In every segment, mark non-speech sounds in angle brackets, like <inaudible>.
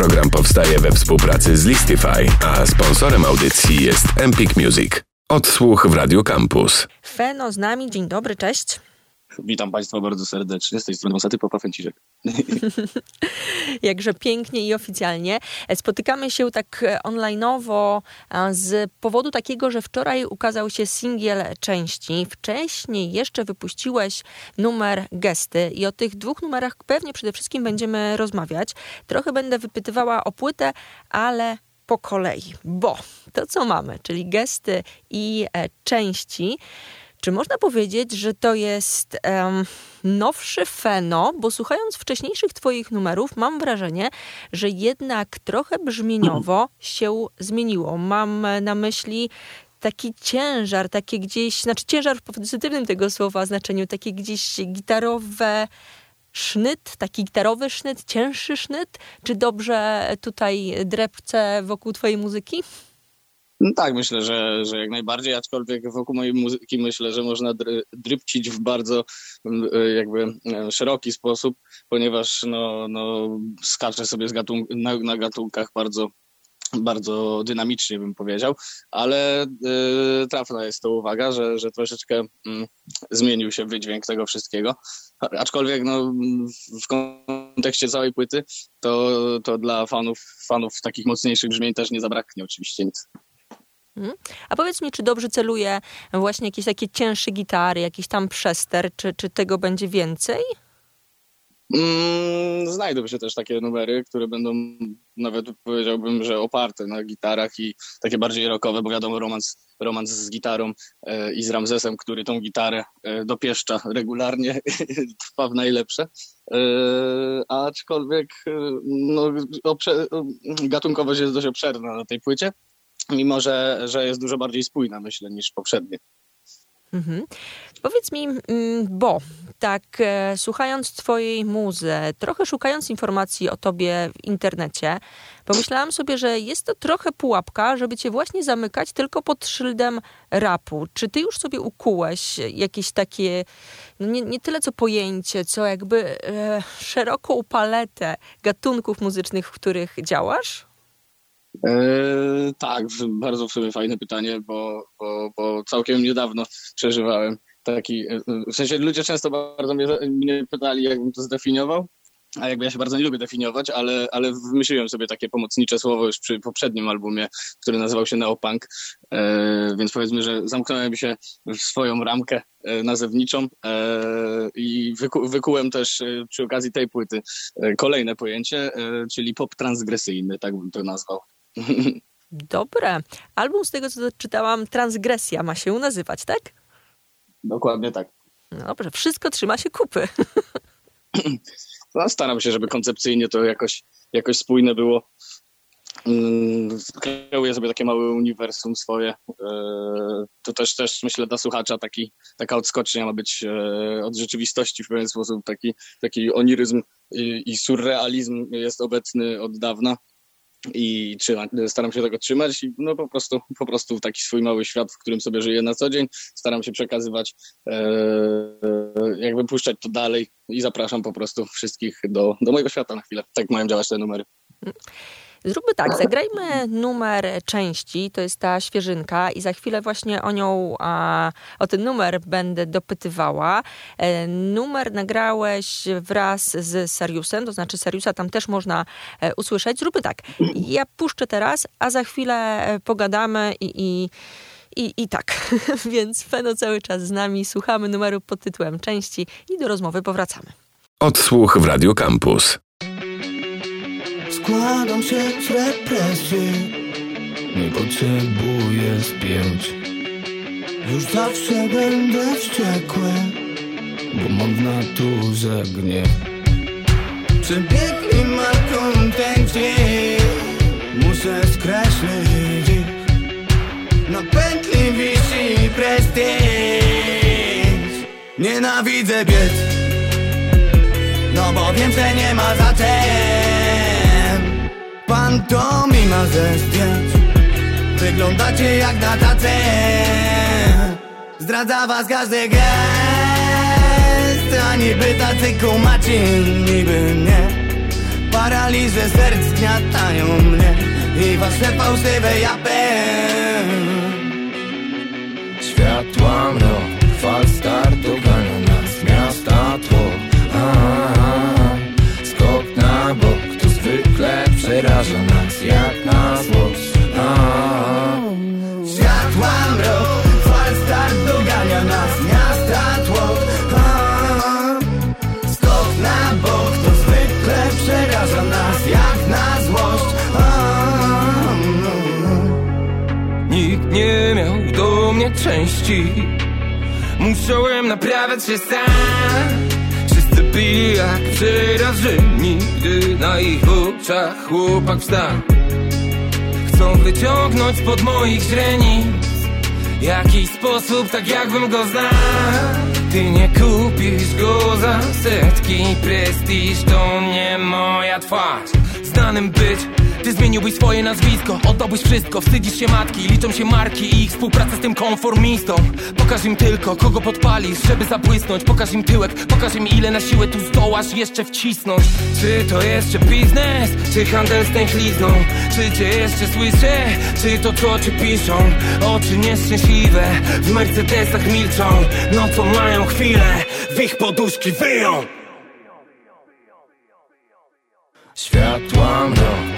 Program powstaje we współpracy z Listify, a sponsorem audycji jest Empik Music. Odsłuch w Radio Campus. Feno z nami, dzień dobry, cześć. Witam Państwa bardzo serdecznie. Z tej strony Wasaty Popa Fęciszek. <laughs> Jakże pięknie i oficjalnie. Spotykamy się tak onlineowo z powodu takiego, że wczoraj ukazał się singiel części. Wcześniej jeszcze wypuściłeś numer gesty i o tych dwóch numerach pewnie przede wszystkim będziemy rozmawiać. Trochę będę wypytywała o płytę, ale po kolei, bo to co mamy, czyli gesty i e, części, czy można powiedzieć, że to jest um, nowszy feno? Bo słuchając wcześniejszych Twoich numerów, mam wrażenie, że jednak trochę brzmieniowo <clears throat> się zmieniło. Mam na myśli taki ciężar, takie gdzieś, znaczy ciężar w pozytywnym tego słowa znaczeniu, takie gdzieś gitarowe sznyt, taki gitarowy sznyt, cięższy sznyt? Czy dobrze tutaj drepce wokół Twojej muzyki? No tak, myślę, że, że jak najbardziej, aczkolwiek wokół mojej muzyki myślę, że można drypcić w bardzo mm, e, jakby e, szeroki sposób, ponieważ no, no, skaczę sobie z gatunk na, na gatunkach bardzo bardzo dynamicznie bym powiedział, ale y, trafna jest to uwaga, że, że troszeczkę y, zmienił się wydźwięk tego wszystkiego. Aczkolwiek no, w kontekście całej płyty to, to dla fanów, fanów takich mocniejszych brzmień też nie zabraknie oczywiście nic. Mhm. A powiedz mi, czy dobrze celuje właśnie jakieś takie cięższe gitary, jakiś tam przester, czy, czy tego będzie więcej? Mm, znajdą się też takie numery, które będą nawet powiedziałbym, że oparte na gitarach i takie bardziej rockowe, bo wiadomo, romans, romans z gitarą e, i z Ramzesem, który tą gitarę e, dopieszcza regularnie, <laughs> trwa w najlepsze. E, aczkolwiek e, no, obsze, gatunkowość jest dość obszerna na tej płycie mimo że, że jest dużo bardziej spójna, myślę, niż poprzednie. Mhm. Powiedz mi, mm, bo tak e, słuchając twojej muzy, trochę szukając informacji o tobie w internecie, pomyślałam sobie, że jest to trochę pułapka, żeby cię właśnie zamykać tylko pod szyldem rapu. Czy ty już sobie ukułeś jakieś takie, no nie, nie tyle co pojęcie, co jakby e, szeroką paletę gatunków muzycznych, w których działasz? E, tak, bardzo w sumie fajne pytanie, bo, bo, bo całkiem niedawno przeżywałem taki, e, w sensie ludzie często bardzo mnie, mnie pytali, jakbym to zdefiniował, a jakby ja się bardzo nie lubię definiować, ale, ale wymyśliłem sobie takie pomocnicze słowo już przy poprzednim albumie, który nazywał się Neopunk, e, więc powiedzmy, że zamknąłem się w swoją ramkę e, nazewniczą e, i wyku, wykułem też e, przy okazji tej płyty kolejne pojęcie, czyli pop transgresyjny, tak bym to nazwał. Dobre. Album z tego, co czytałam, Transgresja ma się nazywać, tak? Dokładnie tak. No dobrze, wszystko trzyma się kupy. <clears throat> No, staram się, żeby koncepcyjnie to jakoś, jakoś spójne było. Mm, kreuję sobie takie małe uniwersum swoje. E, to też, też myślę dla słuchacza taki, taka odskocznia ma być e, od rzeczywistości w pewien sposób. Taki, taki oniryzm i, i surrealizm jest obecny od dawna i trzyma, staram się tego trzymać i no po prostu, po prostu taki swój mały świat, w którym sobie żyję na co dzień, staram się przekazywać, e, jakby puszczać to dalej i zapraszam po prostu wszystkich do, do mojego świata na chwilę. Tak mają działać te numery. Zróbmy tak, zagrajmy numer części, to jest ta świeżynka i za chwilę właśnie o nią, a, o ten numer będę dopytywała. E, numer nagrałeś wraz z Sariusem, to znaczy Sariusa tam też można e, usłyszeć. Zróbmy tak, ja puszczę teraz, a za chwilę e, pogadamy i, i i, I tak, <laughs> więc Feno cały czas z nami, słuchamy numeru pod tytułem Części i do rozmowy powracamy. Odsłuch w Radio Campus. Składam się z represji. Nie potrzebuję spięć. Już zawsze będę wściekły. Bo mam w naturze gniew. Przebiegli marką ten dzień. Muszę skreślić. Ich Na pętli wisi prestiż. Nienawidzę biec. No bo wiem, że nie ma zaczęć Pantomima ze zdjęć Wyglądacie jak na tace. Zdradza was każdy gest. A niby tacy kumaci, niby nie Paraliże serc gniatają mnie. I wasze fałszywe japy. Światła mrok, fal start Naprawiać się sam. Wszyscy pili jak przerażeni Gdy na ich oczach chłopak wstał Chcą wyciągnąć spod moich źrenic Jakiś sposób, tak jakbym go znał. Ty nie kupisz go za setki Prestiż to nie moja twarz. Znanym być ty zmieniłbyś swoje nazwisko Oddałbyś wszystko, wstydzisz się matki Liczą się marki i ich współpraca z tym konformistą. Pokaż im tylko, kogo podpalisz Żeby zabłysnąć, pokaż im tyłek Pokaż im ile na siłę tu zdołasz jeszcze wcisnąć. Czy to jeszcze biznes, czy handel z tęchlizną? Czy cię jeszcze słyszę, czy to co ci piszą? Oczy nieszczęśliwe, w Mercedesach milczą. Nocą mają chwilę, w ich poduszki wyją. Światła mrok,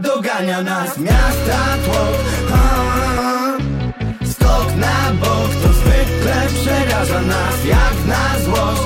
dogania nas. Miasta tłok Skok na bok to zwykle przeraża nas. Jak na złość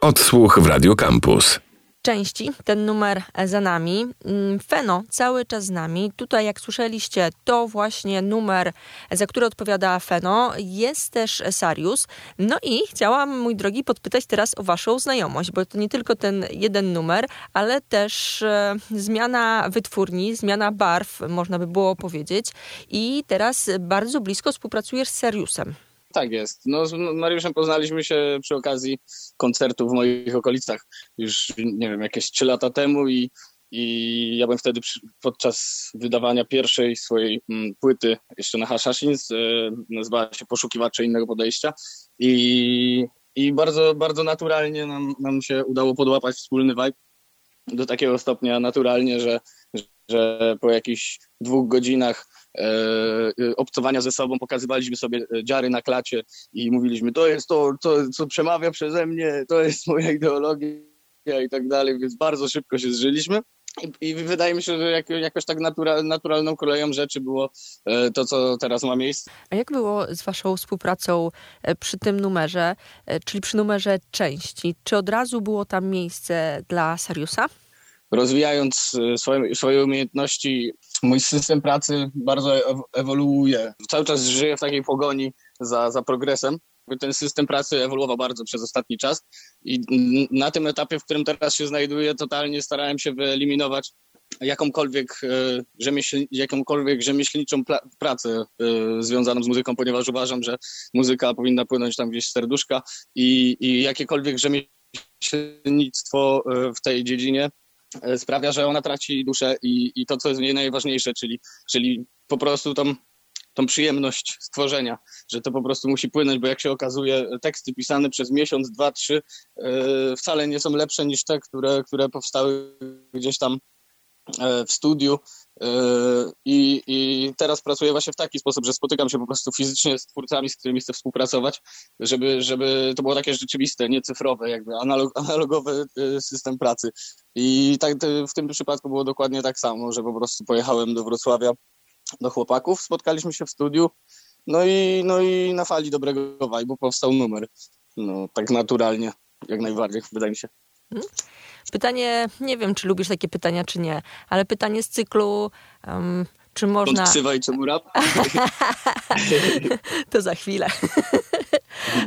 Odsłuch w Radio Campus. Części, ten numer za nami. Mm, Feno cały czas z nami. Tutaj, jak słyszeliście, to właśnie numer, za który odpowiada Feno. Jest też Sarius. No i chciałam, mój drogi, podpytać teraz o waszą znajomość, bo to nie tylko ten jeden numer, ale też e, zmiana wytwórni, zmiana barw, można by było powiedzieć. I teraz bardzo blisko współpracujesz z Sariusem. Tak jest. No, z Mariuszem poznaliśmy się przy okazji koncertu w moich okolicach już, nie wiem, jakieś trzy lata temu i, i ja byłem wtedy przy, podczas wydawania pierwszej swojej m, płyty jeszcze na Hashashins, e, nazywała się Poszukiwacze innego podejścia i, i bardzo, bardzo naturalnie nam, nam się udało podłapać wspólny vibe do takiego stopnia naturalnie, że, że po jakichś dwóch godzinach obcowania ze sobą pokazywaliśmy sobie dziary na klacie i mówiliśmy, to jest to, to, co przemawia przeze mnie, to jest moja ideologia i tak dalej, więc bardzo szybko się zżyliśmy. I, wydaje mi się, że jak, jakoś tak natura, naturalną koleją rzeczy było e, to, co teraz ma miejsce. A jak było z waszą współpracą e, przy tym numerze, e, czyli przy numerze części? Czy od razu było tam miejsce dla Sariusa? Rozwijając e, swoje, swoje umiejętności, mój system pracy bardzo ewoluuje. Cały czas żyję w takiej pogoni za, za progresem. Ten system pracy ewoluował bardzo przez ostatni czas i na tym etapie, w którym teraz się znajduję, totalnie starałem się wyeliminować jakąkolwiek, e, rzemieśl, jakąkolwiek rzemieślniczą pracę e, związaną z muzyką, ponieważ uważam, że muzyka powinna płynąć tam gdzieś z serduszka i, i jakiekolwiek rzemieślnictwo w tej dziedzinie sprawia, że ona traci duszę i, i to, co jest w niej najważniejsze, czyli, czyli po prostu tą tą przyjemność stworzenia, że to po prostu musi płynąć, bo jak się okazuje, teksty pisane przez miesiąc, dwa, trzy yy, wcale nie są lepsze niż te, które, które powstały gdzieś tam w studiu. Yy, I, I teraz pracuję właśnie w taki sposób, że spotykam się po prostu fizycznie z twórcami, z którymi chcę współpracować, żeby, żeby to było takie rzeczywiste, nie cyfrowe, jakby analog, <laughs> analogowy system pracy. I tak w tym przypadku było dokładnie tak samo, że po prostu pojechałem do Wrocławia do chłopaków, spotkaliśmy się w studiu, no i, no i na fali dobrego vibe'u powstał numer. No, tak naturalnie, jak najbardziej, wydaje mi się. Hmm? Pytanie, nie wiem, czy lubisz takie pytania, czy nie, ale pytanie z cyklu, um, czy można... I czemu rap? <laughs> to za chwilę.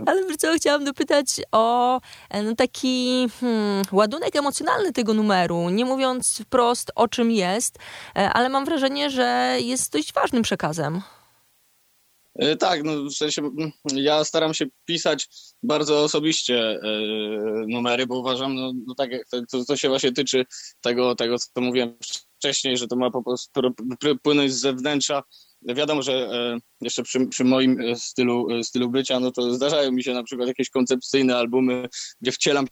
Ale wiesz co, chciałam dopytać o e, no, taki hmm, ładunek emocjonalny tego numeru, nie mówiąc wprost o czym jest, e, ale mam wrażenie, że jest dość ważnym przekazem. E, tak, no w sensie ja staram się pisać bardzo osobiście e, numery, bo uważam, no, no tak to, to się właśnie tyczy tego, tego, co mówiłem wcześniej, że to ma po prostu płynąć z zewnętrza. Wiadomo, że e, jeszcze przy, przy moim stylu, stylu bycia, no to zdarzają mi się na przykład jakieś koncepcyjne albumy, gdzie wcielam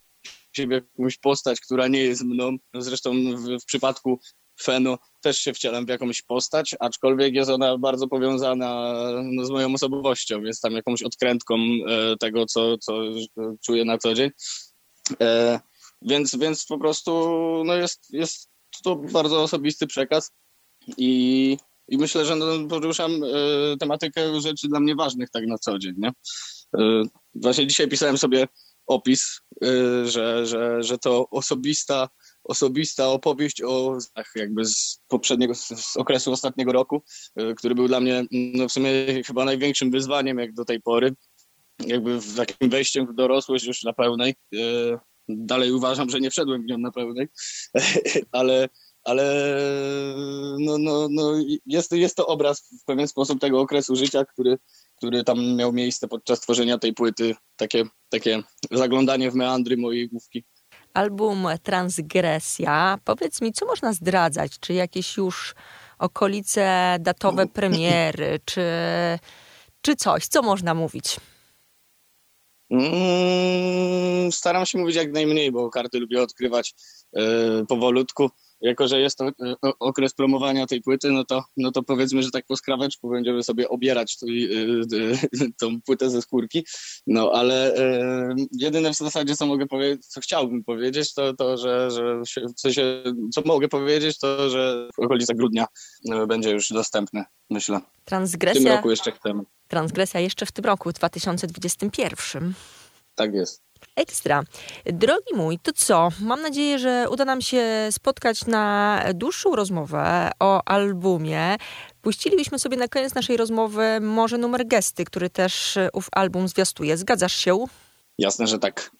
siebie jakąś postać, która nie jest mną. Zresztą w, w przypadku Feno też się wcielam w jakąś postać, aczkolwiek jest ona bardzo powiązana no, z moją osobowością, jest tam jakąś odkrętką e, tego, co, co czuję na co dzień. E, więc, więc po prostu no jest, jest to bardzo osobisty przekaz i, i myślę, że no, poruszam e, tematykę rzeczy dla mnie ważnych tak na co dzień. Nie? E, właśnie dzisiaj pisałem sobie opis, e, że, że, że to osobista osobista opowieść o jakby z poprzedniego, z okresu ostatniego roku, e, który był dla mnie no w sumie chyba największym wyzwaniem jak do tej pory. Jakby w takim wejściem w dorosłość już na pełnej. E, dalej uważam, że nie wszedłem w nią na pełnej, <laughs> ale, ale no, no, no jest, jest to obraz w pewien sposób tego okresu życia, który, który tam miał miejsce podczas tworzenia tej płyty. Takie, takie zaglądanie w meandry mojej główki album Transgresja. Powiedz mi, co można zdradzać? Czy jakieś już okolice datowe <laughs> premiery, czy, czy coś? Co można mówić? Mm, staram się mówić jak najmniej, bo karty lubię odkrywać yy, powolutku jako że jest to e, okres promowania tej płyty, no to, no to powiedzmy, że tak po skraweczku będziemy sobie obierać tą, e, <laughs> tą płytę ze skórki. No ale e, jedyne w zasadzie, co mogę powiedzieć, co chciałbym powiedzieć, to, to że, że w sensie, co mogę powiedzieć, to że w okolicach grudnia będzie już dostępny, myślę. Transgresja. W tym roku jeszcze chcemy. Transgresja jeszcze w tym roku, 2021. Tak jest. Ekstra. Drogi mój, to co? Mam nadzieję, że uda nam się spotkać na dłuższą rozmowę o albumie. Puścilibyśmy sobie na koniec naszej rozmowy może numer gesty, który też ów album zwiastuje. Zgadzasz się? Jasne, że tak.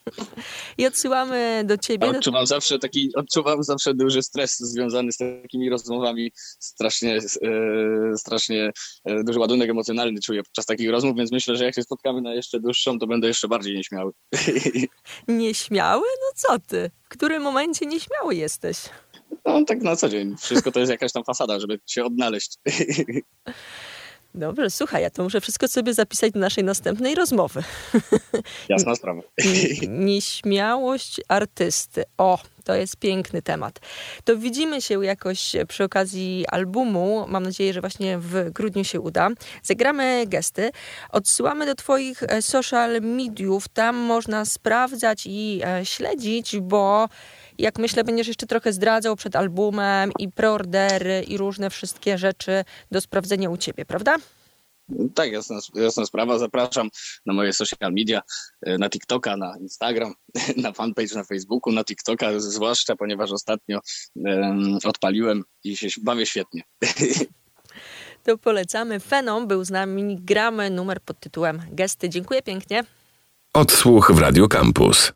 I odsyłamy do ciebie. odczuwam zawsze taki, odczuwam zawsze duży stres związany z takimi rozmowami. Strasznie, e, strasznie e, duży ładunek emocjonalny czuję podczas takich rozmów, więc myślę, że jak się spotkamy na jeszcze dłuższą, to będę jeszcze bardziej nieśmiały. <laughs> Nieśmiały? No co ty? W którym momencie nieśmiały jesteś? No tak na co dzień. Wszystko to jest jakaś tam fasada, żeby się odnaleźć. <laughs> Dobrze, słuchaj, ja to muszę wszystko sobie zapisać do naszej następnej rozmowy. <laughs> Jasna sprawa. <laughs> Nieśmiałość artysty. O, to jest piękny temat. To widzimy się jakoś przy okazji albumu. Mam nadzieję, że właśnie w grudniu się uda. Zagramy gesty. Odsyłamy do Twoich e, social mediów. Tam można sprawdzać i e, śledzić, bo jak myślę, będziesz jeszcze trochę zdradzał przed albumem i preordery i różne wszystkie rzeczy do sprawdzenia u ciebie, prawda? Tak, jasna, jasna sprawa. Zapraszam na moje social media, e, na TikToka, na Instagram, <laughs> na fanpage na Facebooku, na TikToka zwłaszcza, ponieważ ostatnio um, odpaliłem i się bawię świetnie. <laughs> To polecamy. Fenom był z nami. Gramy numer pod tytułem Gesty. Dziękuję pięknie. Odsłuch w Radio Campus.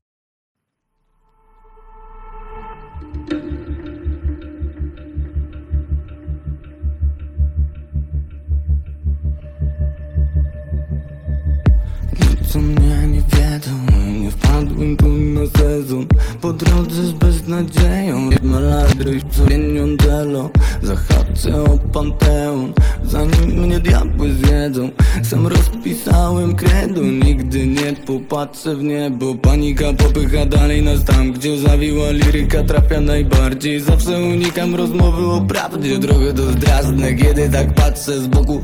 Co mnie nie wiedzą Nie wpadłem tu na sezon. Po drodze z beznadzieją Maladryś co pieniądzelo Zahaczę o Panteon Zanim mnie diabły zjedzą. Sam rozpisałem kredu Nigdy nie popatrzę w niebo. Panika popycha dalej nas tam Gdzie zawiła liryka trafia najbardziej. Zawsze unikam rozmowy o prawdzie Trochę to zdrazdne Kiedy tak patrzę z boku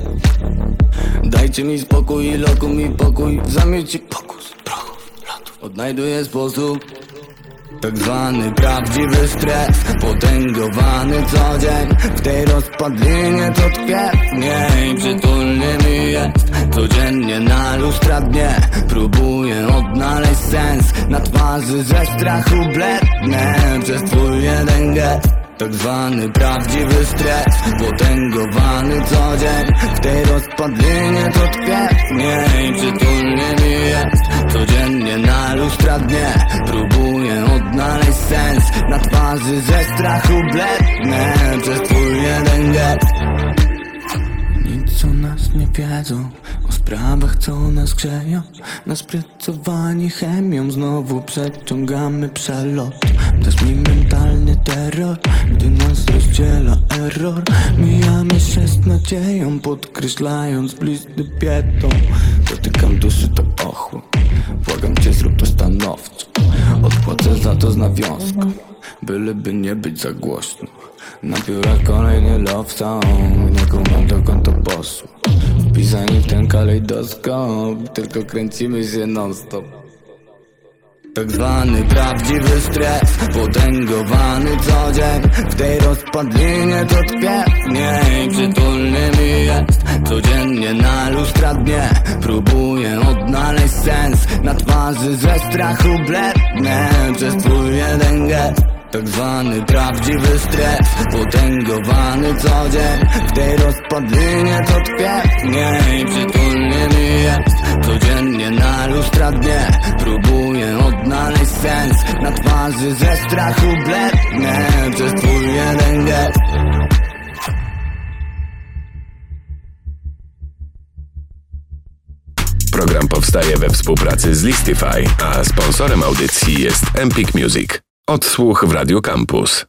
Dajcie mi spokój i loku mi pokój. Zamieci pokus, prochów, lotów. Odnajduję sposób. Tak zwany prawdziwy stres Potęgowany co dzień. W tej rozpadlinie to tkwie Mniej przytulnie mi jest. Codziennie na lustra dnie Próbuję odnaleźć sens. Na twarzy ze strachu blednę Przez twój jeden gest tak zwany prawdziwy stres Potęgowany co dzień. W tej rozpadlinie to tkwie Mniej przytulnie mi jest. Codziennie na lustra dnie Próbuję odnaleźć sens. Na twarzy ze strachu blednę Przez twój jeden gest. Nic o nas nie wiedzą O sprawach co nas grzeją. Nasprycowani chemią Znowu przeciągamy przelot. Dasz mi terror Gdy nas rozdziela error Mijamy się z nadzieją Podkreślając blizny biedą Dotykam duszy to ochłap Błagam cię zrób to stanowczo. Odpłacę za to z nawiązką Byleby nie być za głośno. Na biurach kolejny love song Nie kumam dokąd to poszło. Wpisani w ten kalejdoskop Tylko kręcimy się non stop tak zwany prawdziwy stres Potęgowany co dzień W tej rozpadlinie to tkwie Mniej przytulny mi jest. Codziennie na lustra dnie Próbuję odnaleźć sens. Na twarzy ze strachu blednę Przez twój jeden gest tak zwany prawdziwy stres Potęgowany co dzień W tej rozpadlinie to tkwie Mniej przytulny mi jest. Codziennie na lustra dnie Próbuję odnaleźć sens. Na twarzy ze strachu blednę Przez twój jeden gest. Program powstaje we współpracy z Listify, a sponsorem audycji jest Empik Music. Odsłuch w Radio Campus.